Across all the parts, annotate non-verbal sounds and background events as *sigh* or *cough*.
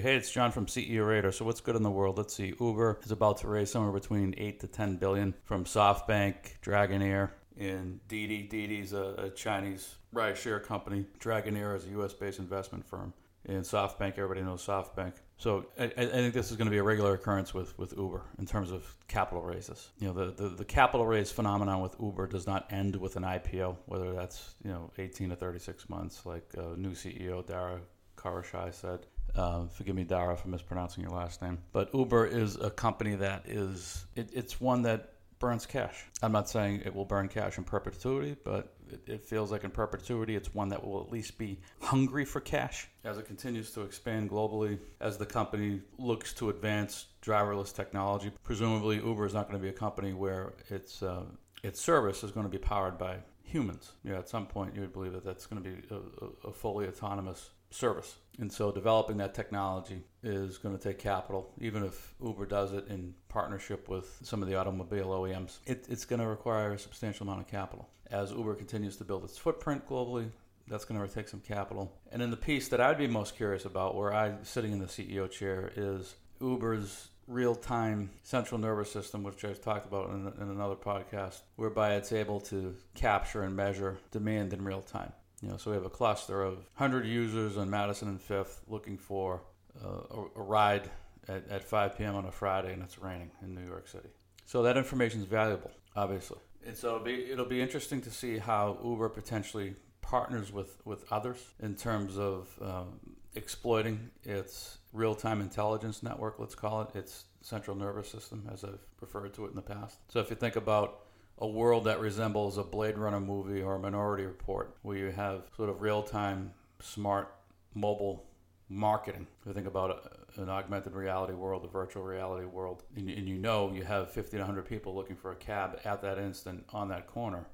Hey, it's John from CEO Rater. So what's good in the world? Let's see. Uber is about to raise somewhere between eight to ten billion from SoftBank, Dragoneer, and Didi. Is a, a Chinese rideshare company. Dragoneer is a U.S.-based investment firm. And SoftBank, everybody knows SoftBank. So I, I think this is going to be a regular occurrence with, with Uber in terms of capital raises. You know, the, the, the capital raise phenomenon with Uber does not end with an IPO, whether that's you know 18 to 36 months, like uh, new CEO Dara Khosrowshahi said. Uh, forgive me, Dara, for mispronouncing your last name. But Uber is a company that is, it, it's one that burns cash. I'm not saying it will burn cash in perpetuity, but it, it, feels like in perpetuity it's one that will at least be hungry for cash as it continues to expand globally, as the company looks to advance driverless technology. Presumably, Uber is not going to be a company where its, uh, its service is going to be powered by humans. Yeah, at some point you would believe that that's going to be a, a, fully autonomous service. And so developing that technology is going to take capital, even if Uber does it in partnership with some of the automobile OEMs. It, it's going to require a substantial amount of capital. As Uber continues to build its footprint globally, that's going to take some capital. And then the piece that I'd be most curious about, where I'm sitting in the CEO chair, is Uber's real time central nervous system, which I've talked about in, in another podcast, whereby it's able to capture and measure demand in real time. You know, so we have a cluster of 100 users on Madison and Fifth looking for uh, a, a, ride at, at 5 p.m. on a Friday, and it's raining in New York City. So that information is valuable, obviously. And so it'll be, it'll be interesting to see how Uber potentially partners with, with others in terms of um, exploiting its real time intelligence network, let's call it, its central nervous system, as I've referred to it in the past. So if you think about a world that resembles a Blade Runner movie or a Minority Report, where you have sort of real time, smart, mobile marketing. If you think about an augmented reality world, a virtual reality world, and, you know you have 50 to 100 people looking for a cab at that instant on that corner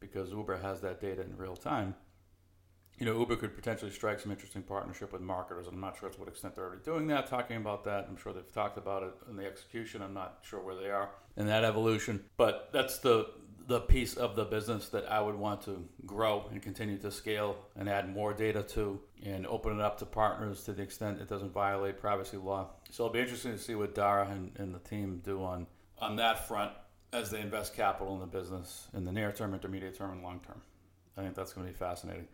because Uber has that data in real time you know, Uber could potentially strike some interesting partnership with marketers. I'm not sure to what extent they're already doing that, talking about that. I'm sure they've talked about it in the execution. I'm not sure where they are in that evolution. But that's the the piece of the business that I would want to grow and continue to scale and add more data to and open it up to partners to the extent it doesn't violate privacy law. So it'll be interesting to see what Dara and, and the team do on on that front as they invest capital in the business in the near term, intermediate term, and long term. I think that's going to be fascinating.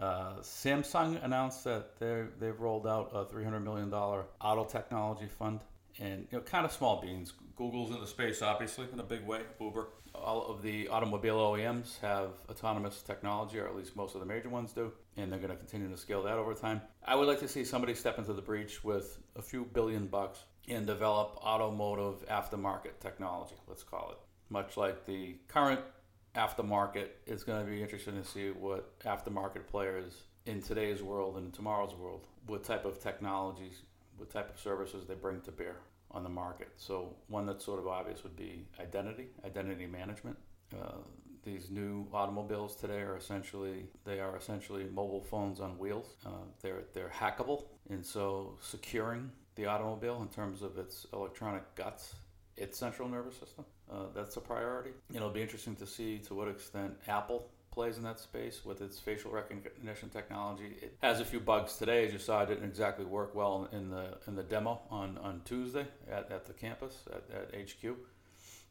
Uh, Samsung announced that they they've rolled out a $300 million auto technology fund. And you know, kind of small beans. Google's in the space, obviously, in a big way. Uber. All of the automobile OEMs have autonomous technology, or at least most of the major ones do, and they're going to continue to scale that over time. I would like to see somebody step into the breach with a few billion bucks and develop automotive aftermarket technology, let's call it. Much like the current aftermarket, it's going to be interesting to see what aftermarket players in today's world and tomorrow's world, what type of technologies, what type of services they bring to bear on the market. So one that's sort of obvious would be identity, identity management. Uh, these new automobiles today are essentially they are essentially mobile phones on wheels. Uh, they're they're hackable, and so securing the automobile in terms of its electronic guts, its central nervous system, uh, that's a priority. It'll be interesting to see to what extent Apple plays in that space with its facial recognition technology. It has a few bugs today, as you saw. It didn't exactly work well in the in the demo on, on Tuesday at, at the campus at, at HQ.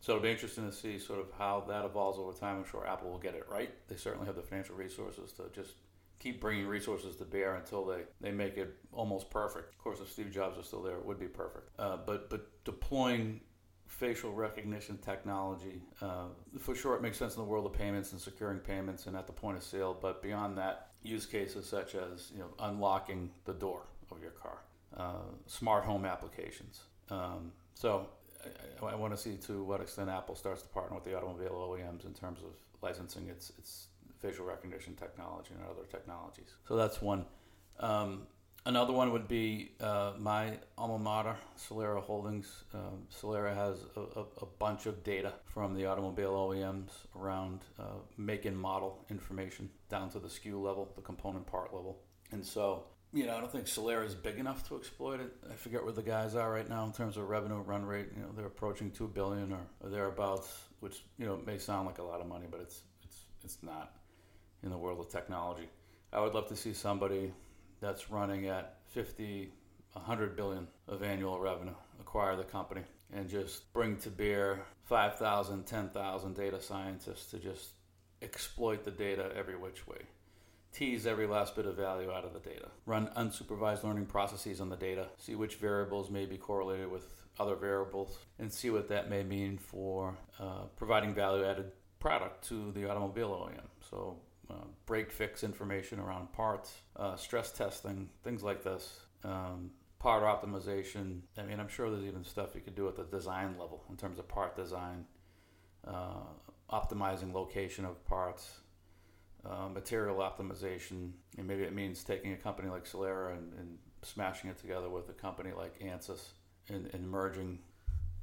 So it'll be interesting to see sort of how that evolves over time. I'm sure Apple will get it right. They certainly have the financial resources to just keep bringing resources to bear until they, they make it almost perfect. Of course, if Steve Jobs was still there, it would be perfect. Uh, but but deploying facial recognition technology. Uh, for sure, it makes sense in the world of payments and securing payments and at the point of sale. But beyond that, use cases such as you know unlocking the door of your car, uh, smart home applications. Um, so I, I want to see to what extent Apple starts to partner with the automobile OEMs in terms of licensing its its facial recognition technology and other technologies. So that's one. Um, Another one would be uh, my alma mater, Solera Holdings. Um, Solera has a, a, a, bunch of data from the automobile OEMs around uh, make and model information down to the SKU level, the component part level. And so, you know, I don't think Solera is big enough to exploit it. I forget where the guys are right now in terms of revenue run rate. You know, they're approaching two billion or, or thereabouts, which you know may sound like a lot of money, but it's it's it's not in the world of technology. I would love to see somebody that's running at 50 100 billion of annual revenue, acquire the company, and just bring to bear 5,000, 10,000 data scientists to just exploit the data every which way. Tease every last bit of value out of the data. Run unsupervised learning processes on the data. See which variables may be correlated with other variables and see what that may mean for uh, providing value added product to the automobile OEM. So, uh, break fix information around parts, uh, stress testing, things like this. Um, part optimization. I mean, I'm sure there's even stuff you could do at the design level in terms of part design, uh, optimizing location of parts, uh, material optimization, and maybe it means taking a company like Solera and, and smashing it together with a company like ANSYS and, and merging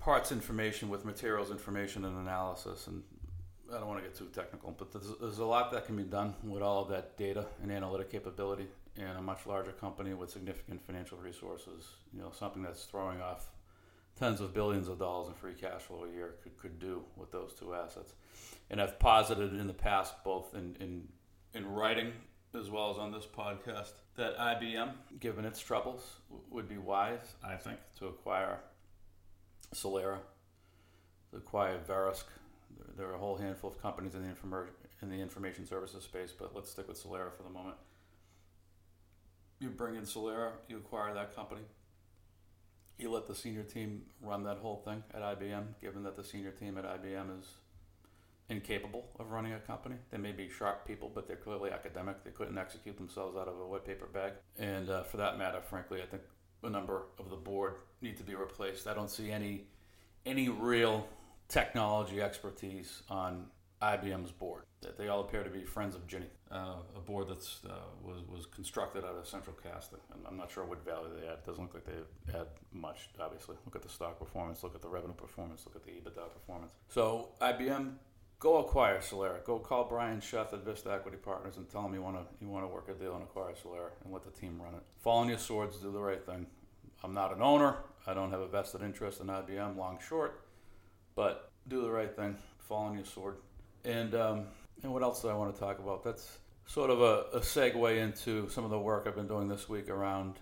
parts information with materials information and analysis. And I don't want to get too technical, but there's, there's a lot that can be done with all of that data and analytic capability in a much larger company with significant financial resources. You know, something that's throwing off tens of billions of dollars in free cash flow a year could, could do with those two assets. And I've posited in the past, both in, in, in writing as well as on this podcast, that IBM, given its troubles, would be wise, I think, to acquire Solera, to acquire Verisk. There, are a whole handful of companies in the, in the information services space, but let's stick with Solera for the moment. You bring in Solera, you acquire that company you let the senior team run that whole thing at IBM, given that the senior team at IBM is incapable of running a company. They may be sharp people, but they're clearly academic. They couldn't execute themselves out of a white paper bag. And uh, for that matter, frankly, I think a number of the board need to be replaced. I don't see any any real technology expertise on IBM's board. That they all appear to be friends of Ginny, uh, a board that uh, was was constructed out of central casting. I'm, I'm not sure what value they add. It doesn't look like they add much. Obviously, look at the stock performance, look at the revenue performance, look at the EBITDA performance. So IBM, go acquire Solera. Go call Brian Sheth at Vista Equity Partners and tell him you want to you want to work a deal and acquire Solera and let the team run it. Fall on your swords, do the right thing. I'm not an owner. I don't have a vested interest in IBM, long short, but do the right thing. Fall on your sword and um, and what else do I want to talk about? That's sort of a, a segue into some of the work I've been doing this week around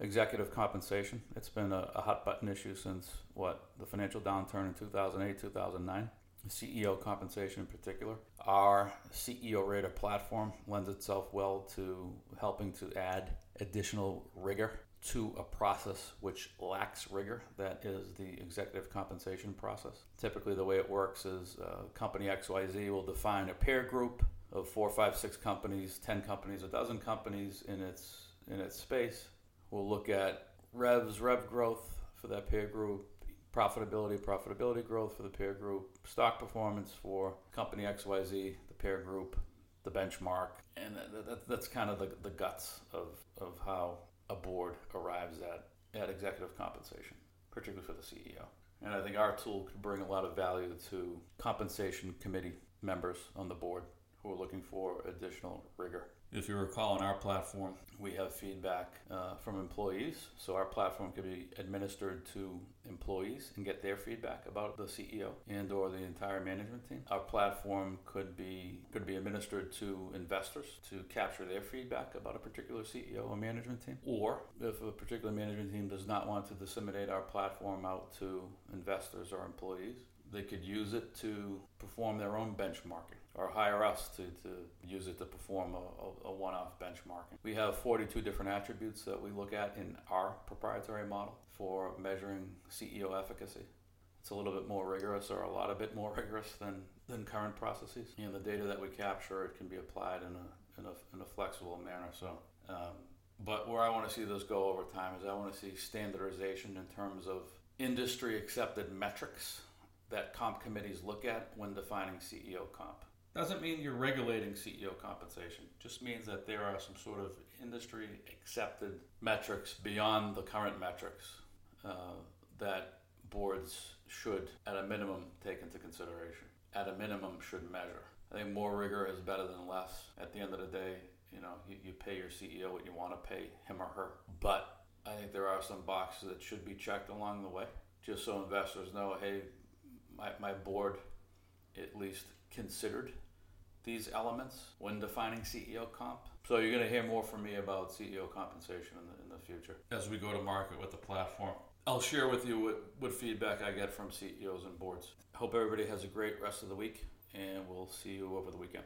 executive compensation. It's been a, a, hot button issue since what the financial downturn in 2008, 2009. CEO compensation in particular. Our CEO Rater platform lends itself well to helping to add additional rigor to a process which lacks rigor. That is the executive compensation process. Typically, the way it works is uh, company XYZ will define a peer group of four, five, six companies, ten companies, a dozen companies in its in its space. We'll look at revs, rev growth for that peer group, profitability, profitability growth for the peer group, stock performance for company XYZ, the peer group, the benchmark, and that, that, that's kind of the, the guts of, of how a board arrives at, at executive compensation, particularly for the CEO. And I think our tool could bring a lot of value to compensation committee members on the board who are looking for additional rigor if you recall, on our platform, we have feedback uh, from employees. So our platform could be administered to employees and get their feedback about the CEO and or the entire management team. Our platform could be could be administered to investors to capture their feedback about a particular CEO or management team. Or if a particular management team does not want to disseminate our platform out to investors or employees, they could use it to perform their own benchmarking or hire us to, to use it to perform a, a, a one off benchmarking. We have 42 different attributes that we look at in our proprietary model for measuring CEO efficacy. It's a little bit more rigorous or a lot of bit more *laughs* rigorous than, than current processes. And the data that we capture, it can be applied in a, in a, in a flexible manner. So, um, but where I want to see this go over time is I want to see standardization in terms of industry accepted metrics that comp committees look at when defining CEO comp. Doesn't mean you're regulating CEO compensation. Just means that there are some sort of industry accepted metrics beyond the current metrics uh, that boards should, at a minimum, take into consideration. At a minimum, should measure. I think more rigor is better than less. At the end of the day, you know, you, you pay your CEO what you want to pay him or her. But I think there are some boxes that should be checked along the way, just so investors know, hey, my, my board at least considered these elements when defining CEO comp. So you're going to hear more from me about CEO compensation in the, in the future as we go to market with the platform. I'll share with you what, what feedback I get from CEOs and boards. Hope everybody has a great rest of the week, and we'll see you over the weekend.